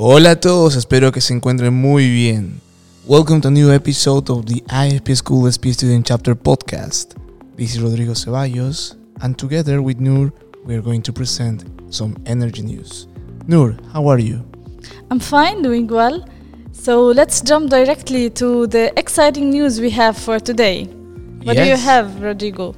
Hola a todos, espero que se encuentren muy bien. Welcome to a new episode of the IFP School SPE Student Chapter podcast. This is Rodrigo Ceballos, and together with Nour, we are going to present some energy news. Nour, how are you? I'm fine, doing well. So let's jump directly to the exciting news we have for today. What do you have, Rodrigo?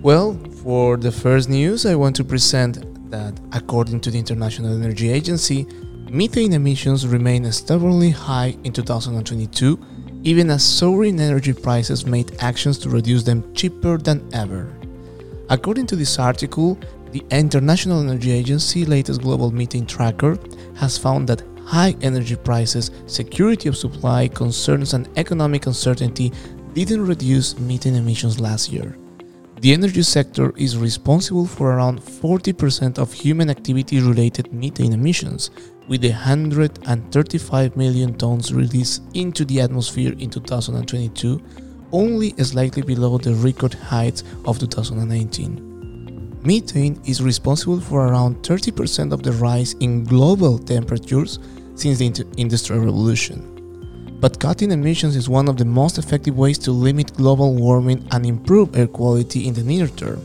Well, for the first news, I want to present that according to the International Energy Agency, methane emissions remain stubbornly high in 2022, even as soaring energy prices made actions to reduce them cheaper than ever. According to this article, the International Energy Agency latest global methane tracker has found that high energy prices, security of supply concerns, and economic uncertainty didn't reduce methane emissions last year. The energy sector is responsible for around 40% of human activity related methane emissions, with 135 million tons released into the atmosphere in 2022, only slightly below the record height of 2019. Methane is responsible for around 30% of the rise in global temperatures since the Industrial Revolution. But cutting emissions is one of the most effective ways to limit global warming and improve air quality in the near term.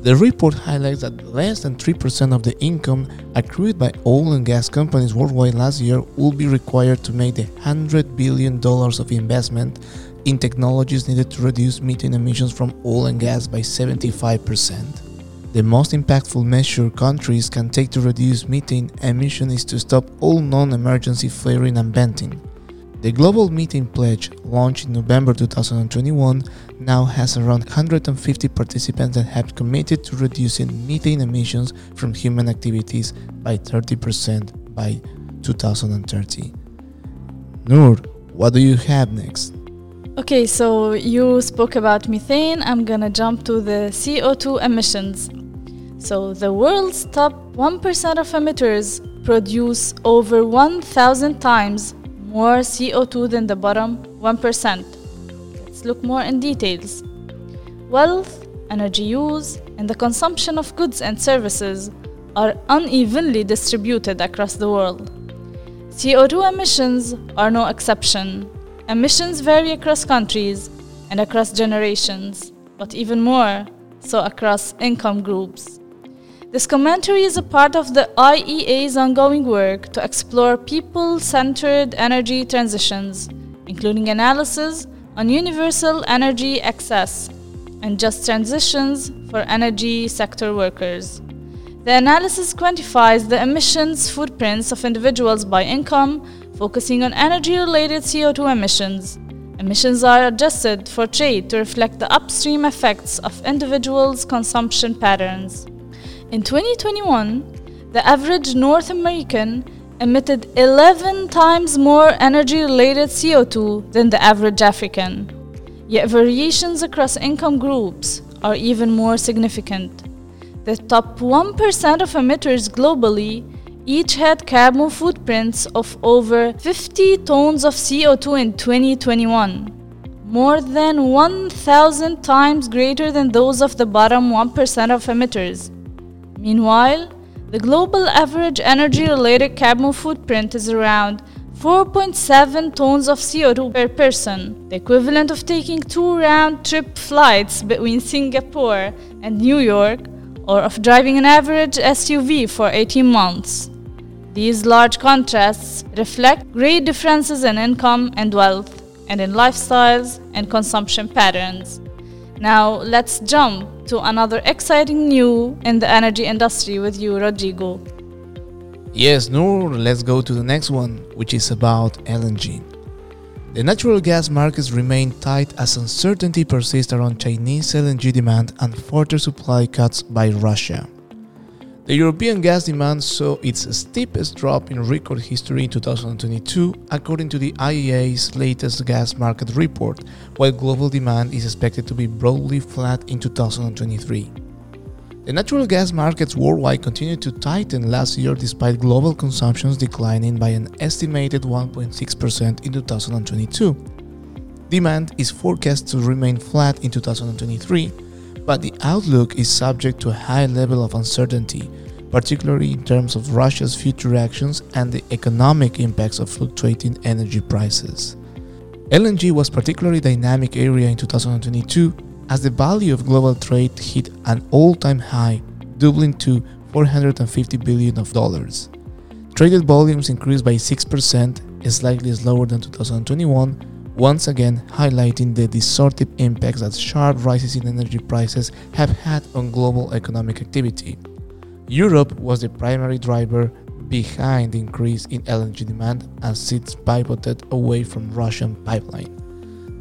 The report highlights that less than 3% of the income accrued by oil and gas companies worldwide last year will be required to make the $100 billion of investment in technologies needed to reduce methane emissions from oil and gas by 75%. The most impactful measure countries can take to reduce methane emission is to stop all non-emergency flaring and venting. The Global Methane Pledge, launched in November 2021, now has around 150 participants that have committed to reducing methane emissions from human activities by 30% by 2030. Nour, what do you have next? Okay, so you spoke about methane. I'm gonna jump to the CO2 emissions. So, the world's top 1% of emitters produce over 1,000 times more CO2 than the bottom 1%. Let's look more in details. Wealth, energy use, and the consumption of goods and services are unevenly distributed across the world. CO2 emissions are no exception. Emissions vary across countries and across generations, but even more so across income groups. This commentary is a part of the IEA's ongoing work to explore people centered energy transitions, including analysis on universal energy access and just transitions for energy sector workers. The analysis quantifies the emissions footprints of individuals by income, focusing on energy related CO2 emissions. Emissions are adjusted for trade to reflect the upstream effects of individuals' consumption patterns. In 2021, the average North American emitted 11 times more energy related CO2 than the average African. Yet variations across income groups are even more significant. The top 1% of emitters globally each had carbon footprints of over 50 tons of CO2 in 2021, more than 1,000 times greater than those of the bottom 1% of emitters. Meanwhile, the global average energy related carbon footprint is around 4.7 tons of CO2 per person, the equivalent of taking two round trip flights between Singapore and New York, or of driving an average SUV for 18 months. These large contrasts reflect great differences in income and wealth, and in lifestyles and consumption patterns. Now, let's jump to another exciting new in the energy industry with you, Rodrigo. Yes, Nour, let's go to the next one, which is about LNG. The natural gas markets remain tight as uncertainty persists around Chinese LNG demand and further supply cuts by Russia. The European gas demand saw its steepest drop in record history in 2022, according to the IEA's latest gas market report, while global demand is expected to be broadly flat in 2023. The natural gas markets worldwide continued to tighten last year despite global consumptions declining by an estimated 1.6% in 2022. Demand is forecast to remain flat in 2023, but the outlook is subject to a high level of uncertainty, particularly in terms of Russia's future actions and the economic impacts of fluctuating energy prices. LNG was particularly dynamic area in 2022 as the value of global trade hit an all-time high, doubling to 450 billion of dollars. Traded volumes increased by 6%, slightly slower than 2021, once again highlighting the distortive impacts that sharp rises in energy prices have had on global economic activity. Europe was the primary driver behind the increase in LNG demand as it pivoted away from Russian pipeline.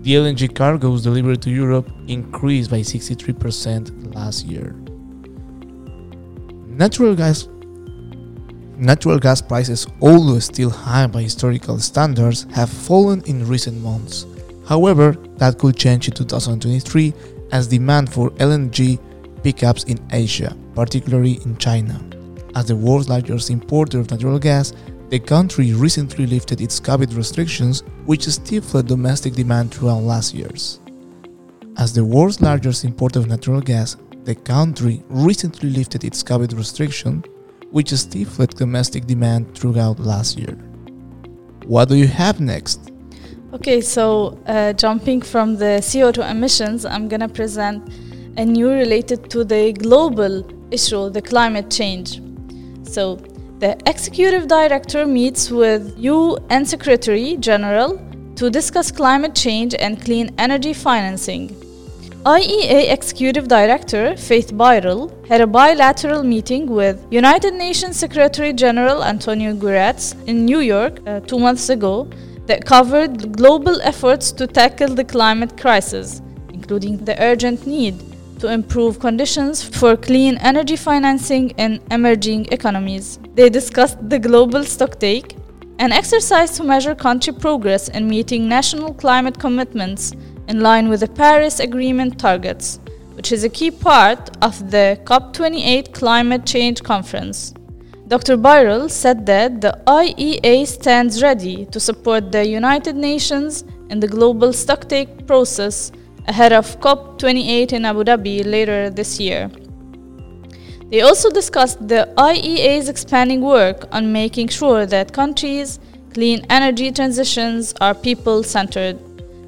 The LNG cargoes delivered to Europe increased by 63% last year. Natural gas Natural gas prices, although still high by historical standards, have fallen in recent months. However, that could change in 2023 as demand for LNG pickups in Asia, particularly in China. As the world's largest importer of natural gas, the country recently lifted its COVID restrictions, which stifled domestic demand throughout last years. As the world's largest importer of natural gas, the country recently lifted its COVID restriction, which stifled domestic demand throughout last year. What do you have next? Okay, so uh, jumping from the CO2 emissions, I'm gonna present a new related to the global issue, the climate change. So, the executive director meets with UN Secretary General to discuss climate change and clean energy financing. IEA Executive Director Fatih Birol had a bilateral meeting with United Nations Secretary General Antonio Guterres in New York uh, two months ago that covered global efforts to tackle the climate crisis, including the urgent need to improve conditions for clean energy financing in emerging economies. They discussed the global stocktake, an exercise to measure country progress in meeting national climate commitments in line with the Paris Agreement targets, which is a key part of the COP28 climate change conference. Dr. Birol said that the IEA stands ready to support the United Nations in the global stocktake process ahead of COP28 in Abu Dhabi later this year. They also discussed the IEA's expanding work on making sure that countries' clean energy transitions are people centered.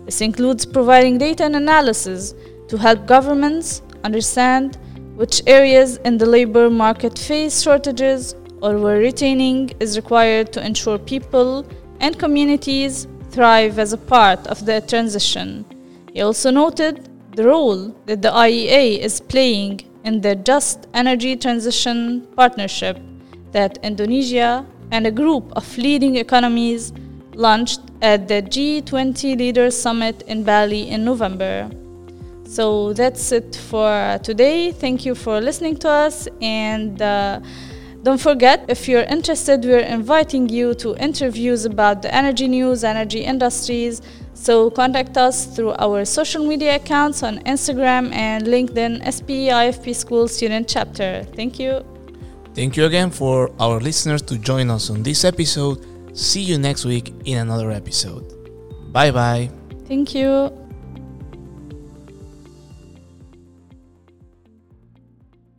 This includes providing data and analysis to help governments understand which areas in the labor market face shortages or where retaining is required to ensure people and communities thrive as a part of the transition. He also noted the role that the IEA is playing in the Just Energy Transition Partnership that Indonesia and a group of leading economies launched at the G20 Leaders Summit in Bali in November. So that's it for today. Thank you for listening to us and uh, don't forget, if you're interested, we're inviting you to interviews about the energy news, energy industries, so contact us through our social media accounts on Instagram and LinkedIn SPE IFP School Student Chapter. Thank you. Thank you again for our listeners to join us on this episode. See you next week in another episode. Bye bye. Thank you.